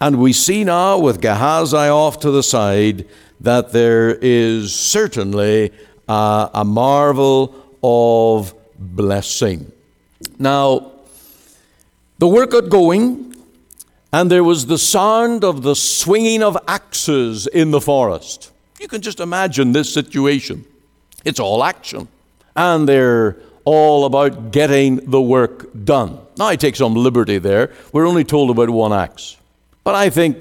And we see now with Gehazi off to the side that there is certainly a marvel of blessing. Now, the work got going, and there was the sound of the swinging of axes in the forest. You can just imagine this situation. It's all action, and they're all about getting the work done. Now, I take some liberty there. We're only told about one axe. But I think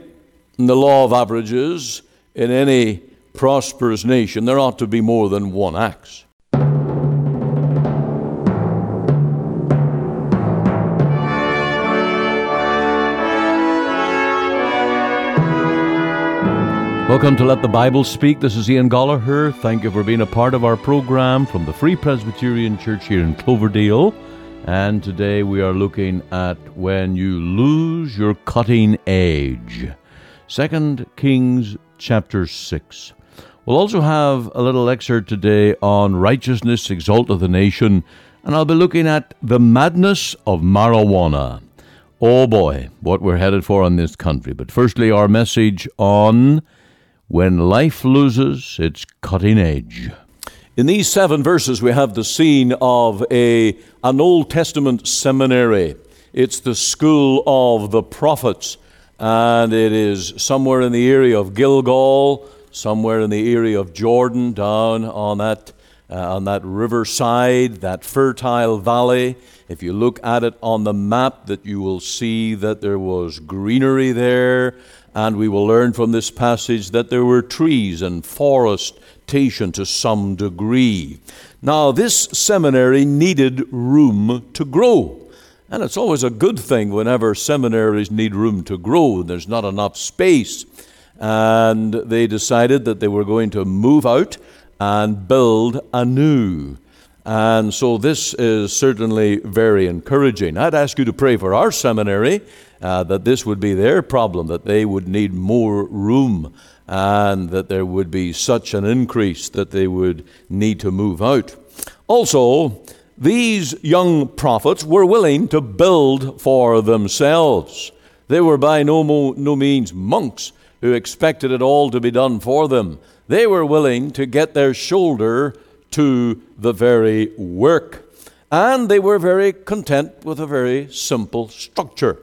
in the law of averages, in any prosperous nation, there ought to be more than one axe. Welcome to Let the Bible Speak. This is Ian Goligher. Thank you for being a part of our program from the Free Presbyterian Church here in Cloverdale. And today we are looking at when you lose your cutting edge. 2 Kings chapter 6. We'll also have a little excerpt today on righteousness exalteth the nation, and I'll be looking at the madness of marijuana. Oh boy, what we're headed for in this country. But firstly, our message on when life loses its cutting edge. In these seven verses, we have the scene of a, an Old Testament seminary. It's the school of the prophets, and it is somewhere in the area of Gilgal, somewhere in the area of Jordan, down on that, uh, on that riverside, that fertile valley. If you look at it on the map, that you will see that there was greenery there and we will learn from this passage that there were trees and forestation to some degree. Now, this seminary needed room to grow. And it's always a good thing whenever seminaries need room to grow, there's not enough space. And they decided that they were going to move out and build anew. And so this is certainly very encouraging. I'd ask you to pray for our seminary uh, that this would be their problem, that they would need more room, and that there would be such an increase that they would need to move out. Also, these young prophets were willing to build for themselves. They were by no, mo- no means monks who expected it all to be done for them. They were willing to get their shoulder to the very work. And they were very content with a very simple structure.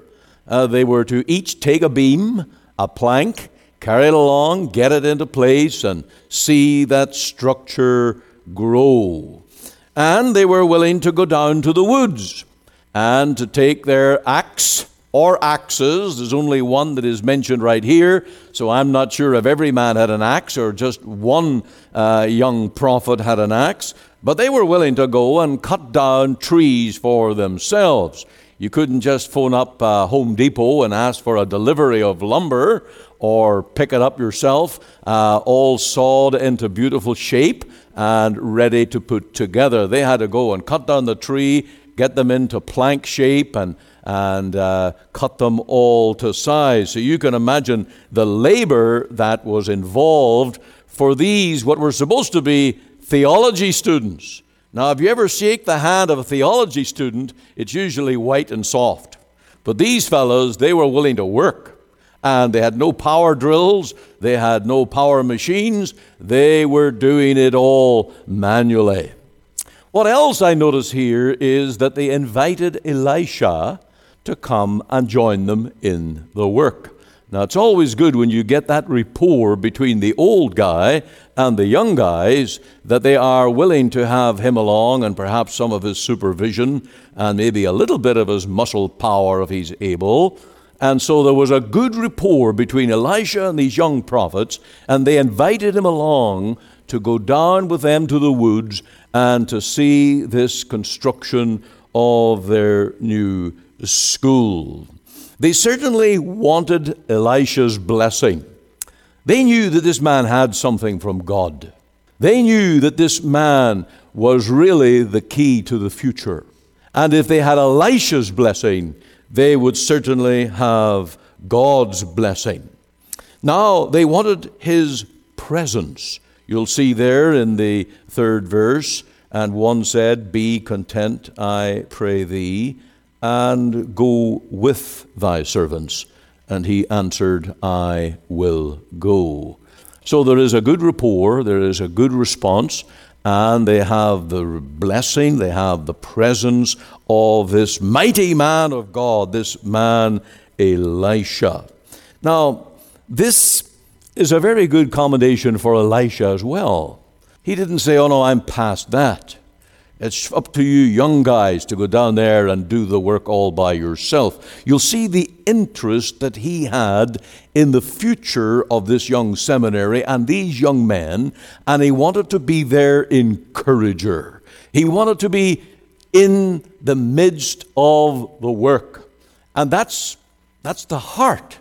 Uh, they were to each take a beam, a plank, carry it along, get it into place, and see that structure grow. And they were willing to go down to the woods and to take their axe or axes. There's only one that is mentioned right here, so I'm not sure if every man had an axe or just one uh, young prophet had an axe. But they were willing to go and cut down trees for themselves. You couldn't just phone up uh, Home Depot and ask for a delivery of lumber or pick it up yourself, uh, all sawed into beautiful shape and ready to put together. They had to go and cut down the tree, get them into plank shape, and, and uh, cut them all to size. So you can imagine the labor that was involved for these, what were supposed to be theology students now, if you ever shake the hand of a theology student, it's usually white and soft. But these fellows, they were willing to work. And they had no power drills, they had no power machines, they were doing it all manually. What else I notice here is that they invited Elisha to come and join them in the work. Now, it's always good when you get that rapport between the old guy and the young guys that they are willing to have him along and perhaps some of his supervision and maybe a little bit of his muscle power if he's able. And so there was a good rapport between Elisha and these young prophets, and they invited him along to go down with them to the woods and to see this construction of their new school. They certainly wanted Elisha's blessing. They knew that this man had something from God. They knew that this man was really the key to the future. And if they had Elisha's blessing, they would certainly have God's blessing. Now, they wanted his presence. You'll see there in the third verse, and one said, Be content, I pray thee and go with thy servants. And he answered, I will go. So there is a good rapport, there is a good response, and they have the blessing, they have the presence of this mighty man of God, this man Elisha. Now, this is a very good commendation for Elisha as well. He didn't say, Oh no, I'm past that. It's up to you, young guys, to go down there and do the work all by yourself. You'll see the interest that he had in the future of this young seminary and these young men, and he wanted to be their encourager. He wanted to be in the midst of the work. And that's, that's the heart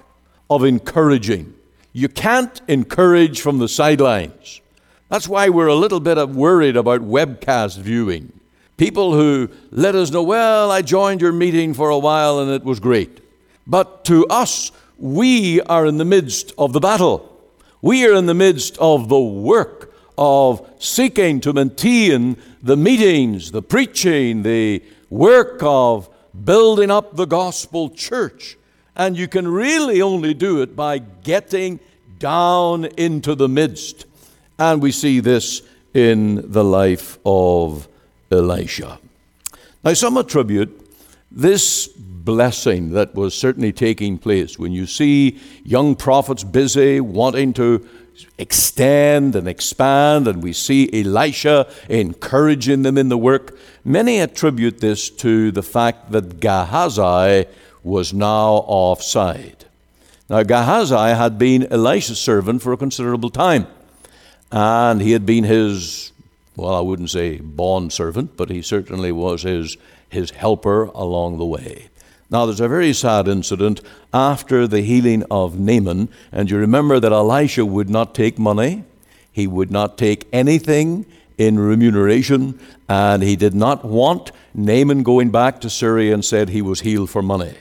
of encouraging. You can't encourage from the sidelines. That's why we're a little bit worried about webcast viewing. People who let us know, well, I joined your meeting for a while and it was great. But to us, we are in the midst of the battle. We are in the midst of the work of seeking to maintain the meetings, the preaching, the work of building up the gospel church. And you can really only do it by getting down into the midst. And we see this in the life of Elisha. Now, some attribute this blessing that was certainly taking place when you see young prophets busy wanting to extend and expand, and we see Elisha encouraging them in the work. Many attribute this to the fact that Gehazi was now offside. Now, Gehazi had been Elisha's servant for a considerable time, and he had been his, well, I wouldn't say bond servant, but he certainly was his, his helper along the way. Now, there's a very sad incident after the healing of Naaman, and you remember that Elisha would not take money, he would not take anything in remuneration, and he did not want Naaman going back to Syria and said he was healed for money.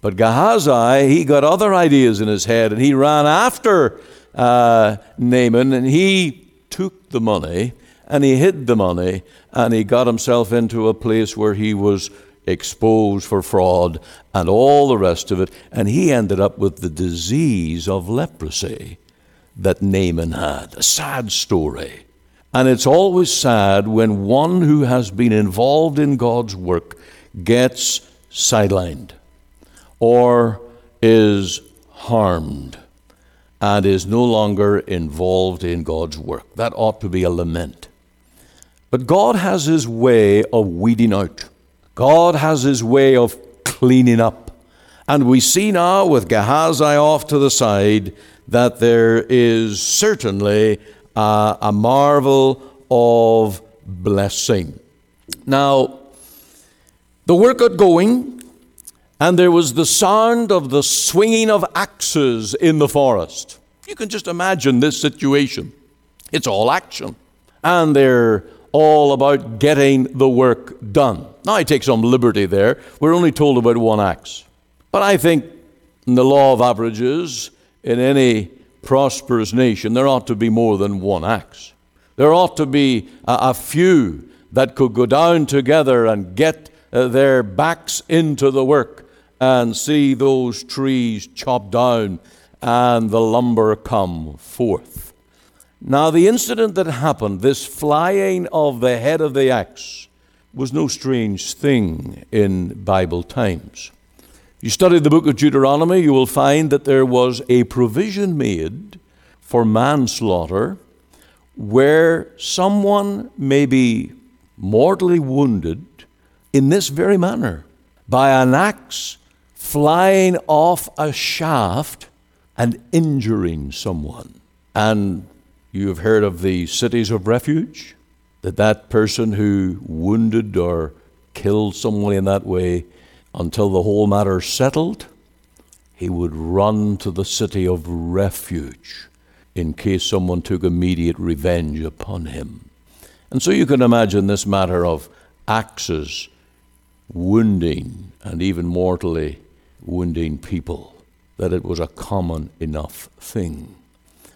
But Gehazi, he got other ideas in his head and he ran after uh, Naaman and he took the money and he hid the money and he got himself into a place where he was exposed for fraud and all the rest of it. And he ended up with the disease of leprosy that Naaman had. A sad story. And it's always sad when one who has been involved in God's work gets sidelined or is harmed and is no longer involved in God's work. That ought to be a lament. But God has His way of weeding out, God has His way of cleaning up. And we see now with Gehazi off to the side that there is certainly a, marvel of blessing. Now, the work going, and there was the sound of the swinging of axes in the forest. You can just imagine this situation. It's all action. And they're all about getting the work done. Now, I take some liberty there. We're only told about one axe. But I think in the law of averages, in any prosperous nation, there ought to be more than one axe. There ought to be a, a few that could go down together and get uh, their backs into the work and see those trees chopped down and the lumber come forth. Now, the incident that happened, this flying of the head of the axe, was no strange thing in Bible times. You study the book of Deuteronomy, you will find that there was a provision made for manslaughter where someone may be mortally wounded in this very manner by an axe flying off a shaft and injuring someone. And you have heard of the cities of refuge, that that person who wounded or killed someone in that way until the whole matter settled, he would run to the city of refuge in case someone took immediate revenge upon him. And so you can imagine this matter of axes wounding and even mortally wounding people, that it was a common enough thing.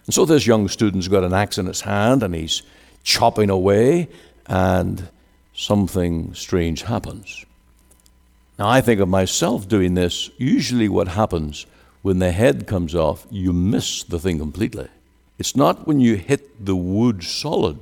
And so this young student's got an axe in his hand and he's chopping away, and something strange happens. Now, I think of myself doing this. Usually, what happens when the head comes off, you miss the thing completely. It's not when you hit the wood solid.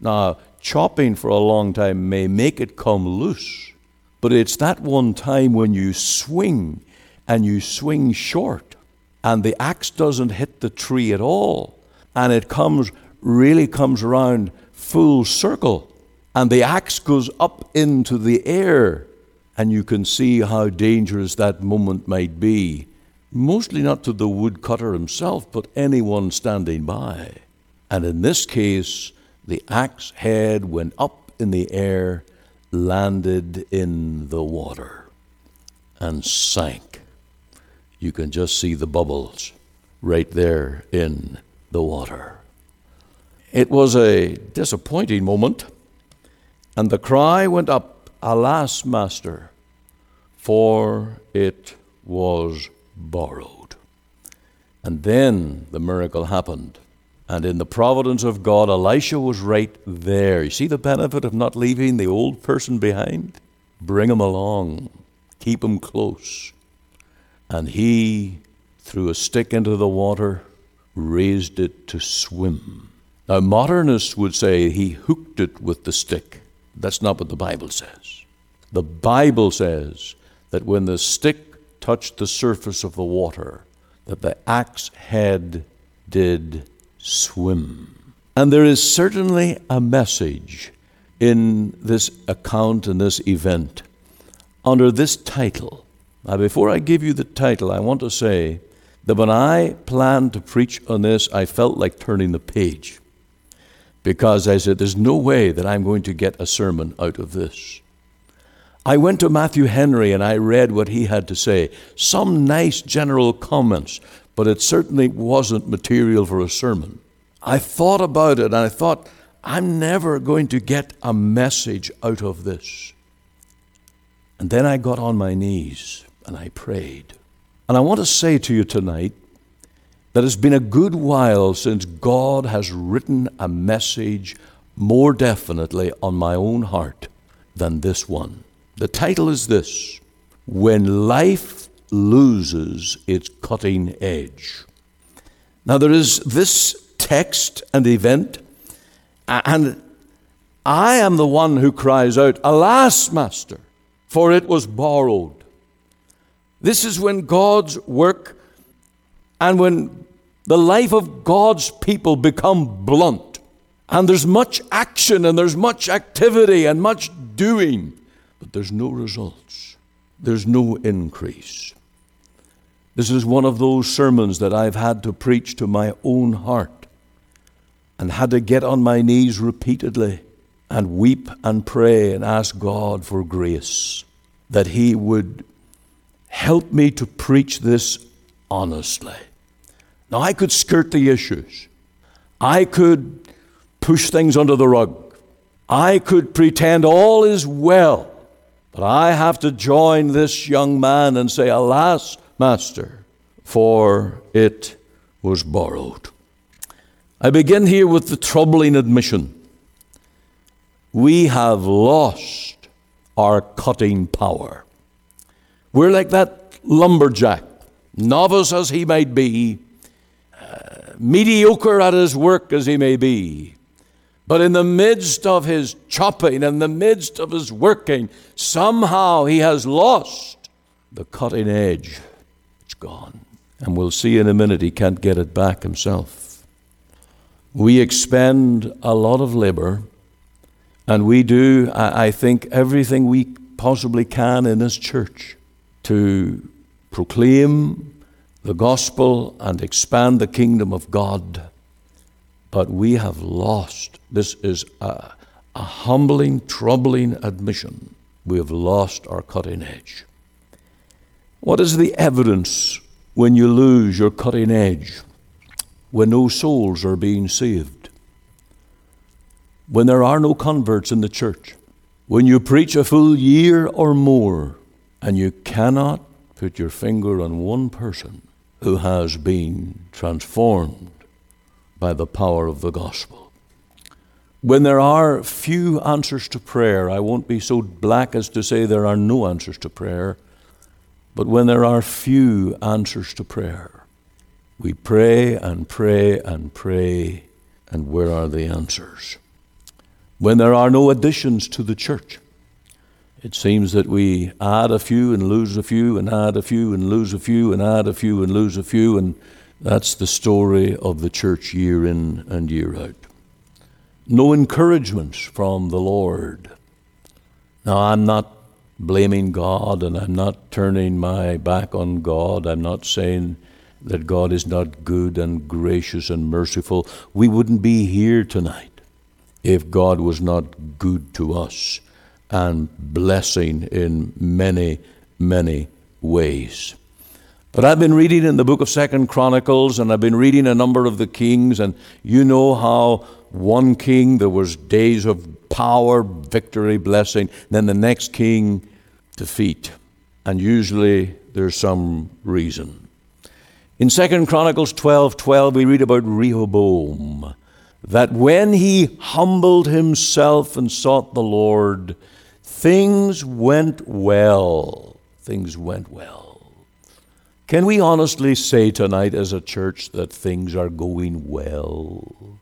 Now, chopping for a long time may make it come loose, but it's that one time when you swing and you swing short and the axe doesn't hit the tree at all and it comes really comes around full circle and the axe goes up into the air and you can see how dangerous that moment might be. Mostly not to the woodcutter himself but anyone standing by. And in this case the axe head went up in the air landed in the water and sank you can just see the bubbles right there in the water. It was a disappointing moment, and the cry went up, Alas, Master, for it was borrowed. And then the miracle happened. And in the providence of God, Elisha was right there. You see the benefit of not leaving the old person behind? Bring him along, keep him close and he threw a stick into the water, raised it to swim. Now, modernists would say he hooked it with the stick. That's not what the Bible says. The Bible says that when the stick touched the surface of the water, that the axe head did swim. And there is certainly a message in this account and this event under this title now, before I give you the title, I want to say that when I planned to preach on this, I felt like turning the page because I said, There's no way that I'm going to get a sermon out of this. I went to Matthew Henry and I read what he had to say. Some nice general comments, but it certainly wasn't material for a sermon. I thought about it and I thought, I'm never going to get a message out of this. And then I got on my knees and I prayed. And I want to say to you tonight that it's been a good while since God has written a message more definitely on my own heart than this one. The title is this When Life Loses Its Cutting Edge. Now, there is this text and event, and I am the one who cries out, Alas, Master, for it was borrowed. This is when God's work and when the life of God's people become blunt. And there's much action and there's much activity and much doing, but there's no results. There's no increase. This is one of those sermons that I've had to preach to my own heart and had to get on my knees repeatedly and weep and pray and ask God for grace that He would help me to preach this honestly. Now, I could skirt the issues, I could push things under the rug, I could pretend all is well, but I have to join this young man and say, Alas, Master, for it was borrowed. I begin here with the troubling admission. We have lost our cutting power. We're like that lumberjack, novice as he might be, uh, mediocre at his work as he may be. But in the midst of his chopping, in the midst of his working, somehow he has lost the cutting edge. It's gone. And we'll see in a minute he can't get it back himself. We expend a lot of labor, and we do, I think, everything we possibly can in this church to proclaim the gospel and expand the kingdom of God, but we have lost. This is a, a humbling, troubling admission. We have lost our cutting edge. What is the evidence when you lose your cutting edge? When no souls are being saved? When there are no converts in the church? When you preach a full year or more and you cannot put your finger on one person who has been transformed by the power of the gospel. When there are few answers to prayer, I won't be so black as to say there are no answers to prayer, But when there are few answers to prayer, we pray and pray and pray, and where are the answers? When there are no additions to the church, it seems that we add a few and lose a few, and add a few and lose a few, and add a few and lose a few, and that's the story of the church year in and year out. No encouragements from the Lord. Now, I'm not blaming God and I'm not turning my back on God. I'm not saying that God is not good and gracious and merciful. We wouldn't be here tonight if God was not good to us and blessing in many, many ways. But I've been reading in the book of Second Chronicles, and I've been reading a number of the kings, and you know how one king there was days of power, victory, blessing, then the next king defeat, and usually there's some reason. In Second Chronicles 12, 12, we read about Rehoboam, that when he humbled himself and sought the Lord, things went well. Things went well. Can we honestly say tonight as a church that things are going well?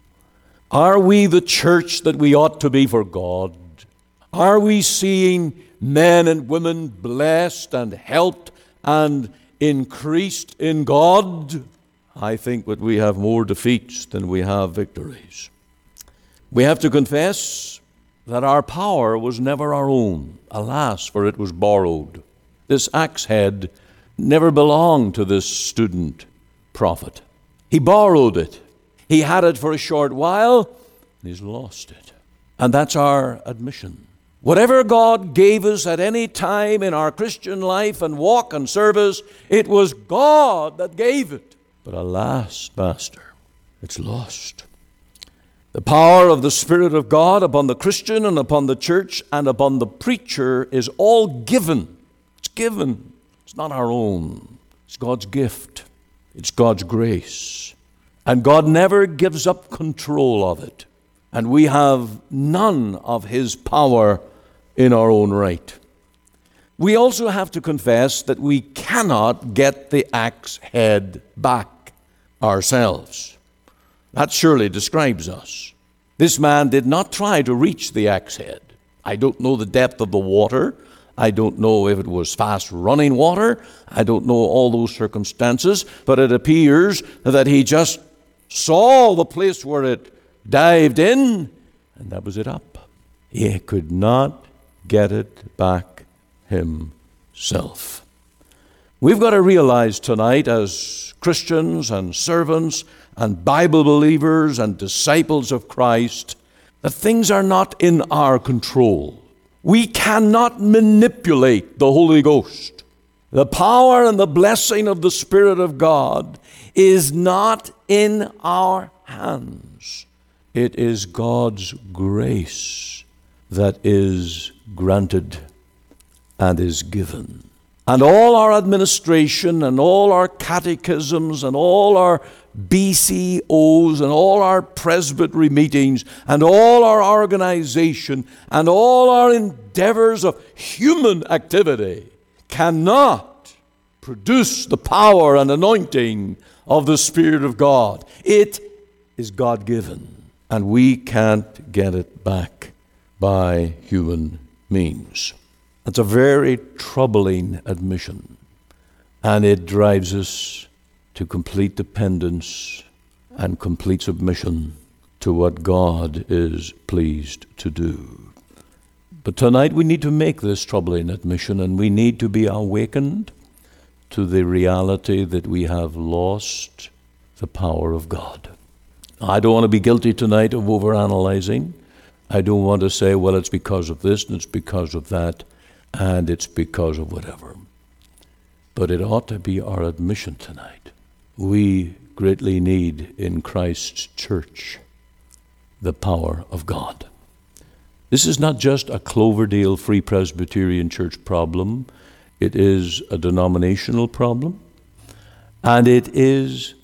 Are we the church that we ought to be for God? Are we seeing men and women blessed and helped and increased in God? I think that we have more defeats than we have victories. We have to confess that our power was never our own. Alas, for it was borrowed. This axe head never belonged to this student prophet. He borrowed it. He had it for a short while, and he's lost it. And that's our admission. Whatever God gave us at any time in our Christian life and walk and service, it was God that gave it. But alas, Master, it's lost. The power of the Spirit of God upon the Christian and upon the church and upon the preacher is all given. It's given. It's not our own, it's God's gift, it's God's grace. And God never gives up control of it. And we have none of His power in our own right. We also have to confess that we cannot get the axe head back ourselves. That surely describes us. This man did not try to reach the axe head. I don't know the depth of the water. I don't know if it was fast running water. I don't know all those circumstances, but it appears that he just saw the place where it dived in, and that was it up. He could not get it back himself. We've got to realize tonight, as Christians and servants and Bible believers and disciples of Christ, that things are not in our control. We cannot manipulate the Holy Ghost. The power and the blessing of the Spirit of God is not in our hands. It is God's grace that is granted and is given. And all our administration and all our catechisms and all our BCOs and all our presbytery meetings and all our organization and all our endeavors of human activity cannot produce the power and anointing of the Spirit of God. It is God given, and we can't get it back by human means. That's a very troubling admission, and it drives us to complete dependence and complete submission to what God is pleased to do. But tonight we need to make this troubling admission and we need to be awakened to the reality that we have lost the power of God. I don't want to be guilty tonight of overanalyzing. I don't want to say, well, it's because of this and it's because of that and it's because of whatever. But it ought to be our admission tonight we greatly need in Christ's church the power of God. This is not just a Cloverdale Free Presbyterian Church problem, it is a denominational problem, and it is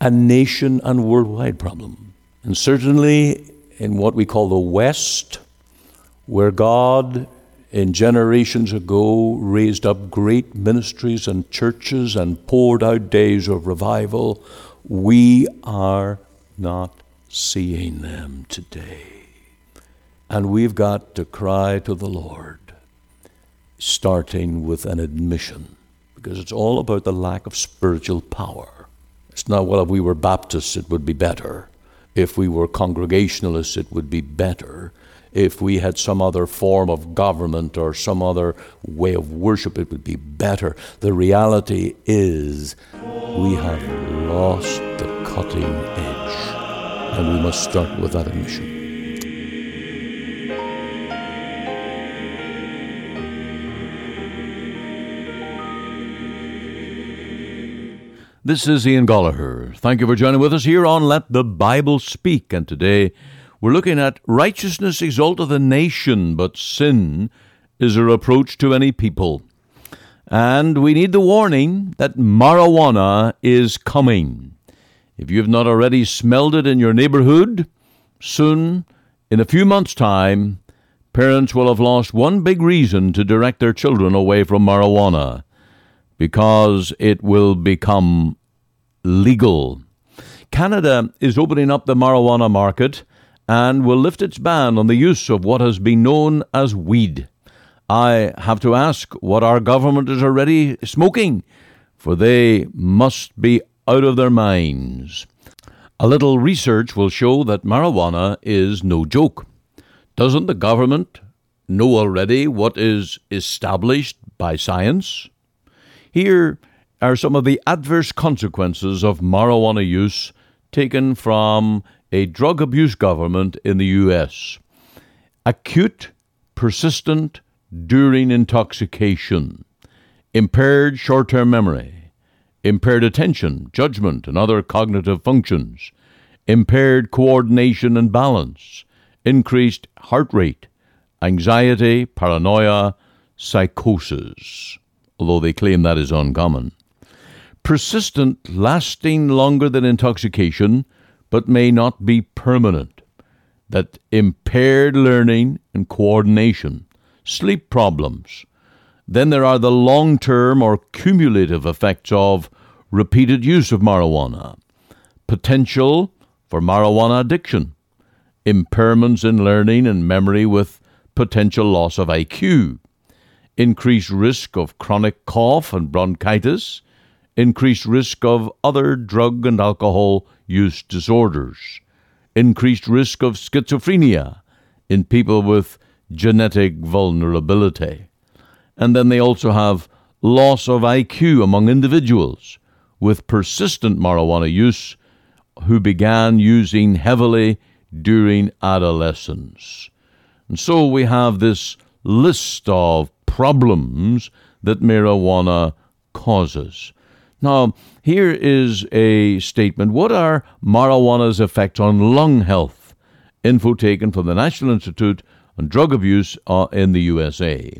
a nation and worldwide problem. And certainly in what we call the West, where God in generations ago raised up great ministries and churches and poured out days of revival, we are not seeing them today. And we've got to cry to the Lord, starting with an admission, because it's all about the lack of spiritual power. It's not, well, if we were Baptists, it would be better. If we were Congregationalists, it would be better if we had some other form of government or some other way of worship, it would be better. The reality is we have lost the cutting edge, and we must start with that admission. This is Ian Goligher. Thank you for joining with us here on Let the Bible Speak. And today we're looking at righteousness exalteth a nation, but sin is a reproach to any people. And we need the warning that marijuana is coming. If you have not already smelled it in your neighborhood, soon, in a few months' time, parents will have lost one big reason to direct their children away from marijuana because it will become legal. Canada is opening up the marijuana market and will lift its ban on the use of what has been known as weed. I have to ask what our government is already smoking, for they must be out of their minds. A little research will show that marijuana is no joke. Doesn't the government know already what is established by science? Here are some of the adverse consequences of marijuana use taken from a drug abuse government in the U.S. Acute, persistent, during intoxication, impaired short term memory, impaired attention, judgment, and other cognitive functions, impaired coordination and balance, increased heart rate, anxiety, paranoia, psychosis, although they claim that is uncommon. Persistent, lasting longer than intoxication, but may not be permanent. That impaired learning and coordination, sleep problems. Then there are the long term or cumulative effects of repeated use of marijuana, potential for marijuana addiction, impairments in learning and memory with potential loss of IQ, increased risk of chronic cough and bronchitis, increased risk of other drug and alcohol use disorders, increased risk of schizophrenia in people with genetic vulnerability. And then they also have loss of IQ among individuals with persistent marijuana use who began using heavily during adolescence. And so we have this list of problems that marijuana causes. Now, here is a statement. What are marijuana's effects on lung health? Info taken from the National Institute on Drug Abuse uh, in the USA.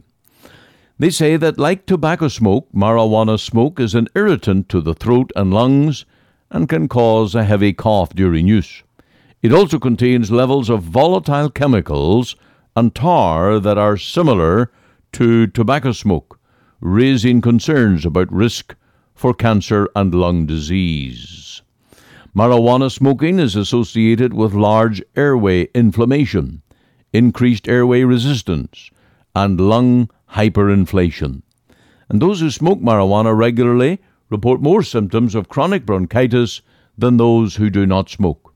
They say that, like tobacco smoke, marijuana smoke is an irritant to the throat and lungs and can cause a heavy cough during use. It also contains levels of volatile chemicals and tar that are similar to tobacco smoke, raising concerns about risk for cancer and lung disease. Marijuana smoking is associated with large airway inflammation, increased airway resistance, and lung hyperinflation. And those who smoke marijuana regularly report more symptoms of chronic bronchitis than those who do not smoke.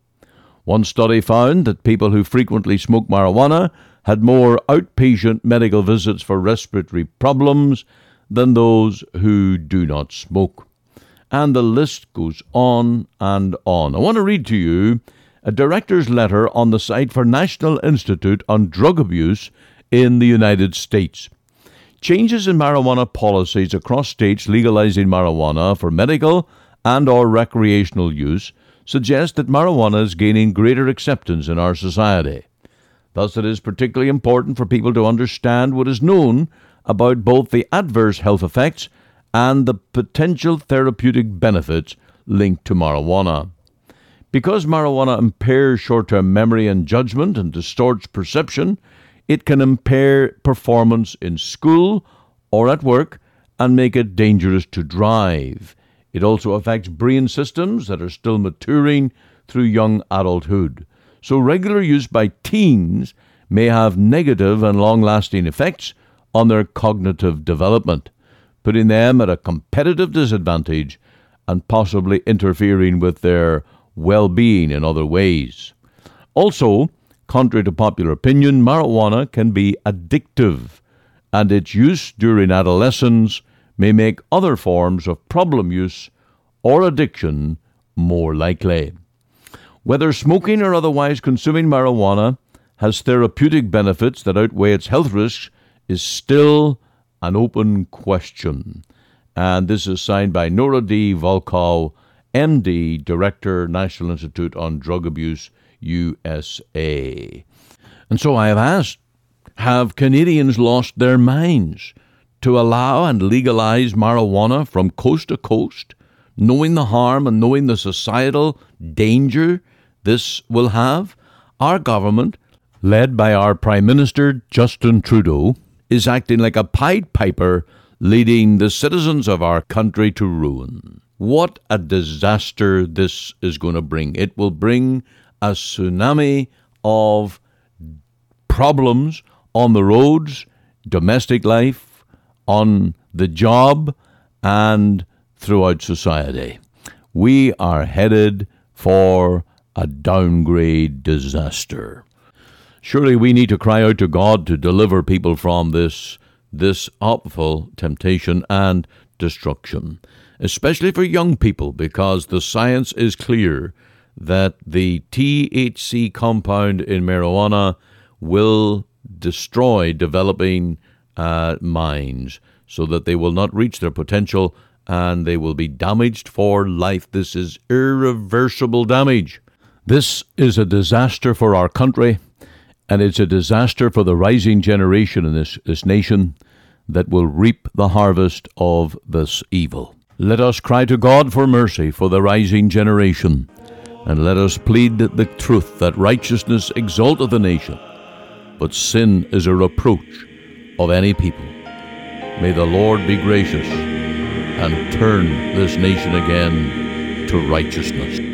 One study found that people who frequently smoke marijuana had more outpatient medical visits for respiratory problems than those who do not smoke. And the list goes on and on. I want to read to you a director's letter on the site for National Institute on Drug Abuse in the United States. Changes in marijuana policies across states legalizing marijuana for medical and or recreational use suggest that marijuana is gaining greater acceptance in our society. Thus, it is particularly important for people to understand what is known about both the adverse health effects and the potential therapeutic benefits linked to marijuana. Because marijuana impairs short term memory and judgment and distorts perception, it can impair performance in school or at work and make it dangerous to drive. It also affects brain systems that are still maturing through young adulthood. So, regular use by teens may have negative and long lasting effects on their cognitive development, putting them at a competitive disadvantage and possibly interfering with their well being in other ways. Also, contrary to popular opinion, marijuana can be addictive, and its use during adolescence may make other forms of problem use or addiction more likely. Whether smoking or otherwise consuming marijuana has therapeutic benefits that outweigh its health risks is still an open question. And this is signed by Nora D. Volkow, MD, Director, National Institute on Drug Abuse, USA. And so I have asked Have Canadians lost their minds to allow and legalize marijuana from coast to coast, knowing the harm and knowing the societal danger this will have? Our government, led by our Prime Minister Justin Trudeau, is acting like a Pied Piper leading the citizens of our country to ruin. What a disaster this is going to bring. It will bring a tsunami of problems on the roads, domestic life, on the job, and throughout society. We are headed for a downgrade disaster. Surely we need to cry out to God to deliver people from this this awful temptation and destruction, especially for young people, because the science is clear that the THC compound in marijuana will destroy developing uh, minds so that they will not reach their potential and they will be damaged for life. This is irreversible damage. This is a disaster for our country and it's a disaster for the rising generation in this, this nation that will reap the harvest of this evil. Let us cry to God for mercy for the rising generation, and let us plead the truth that righteousness exalteth a nation, but sin is a reproach of any people. May the Lord be gracious and turn this nation again to righteousness.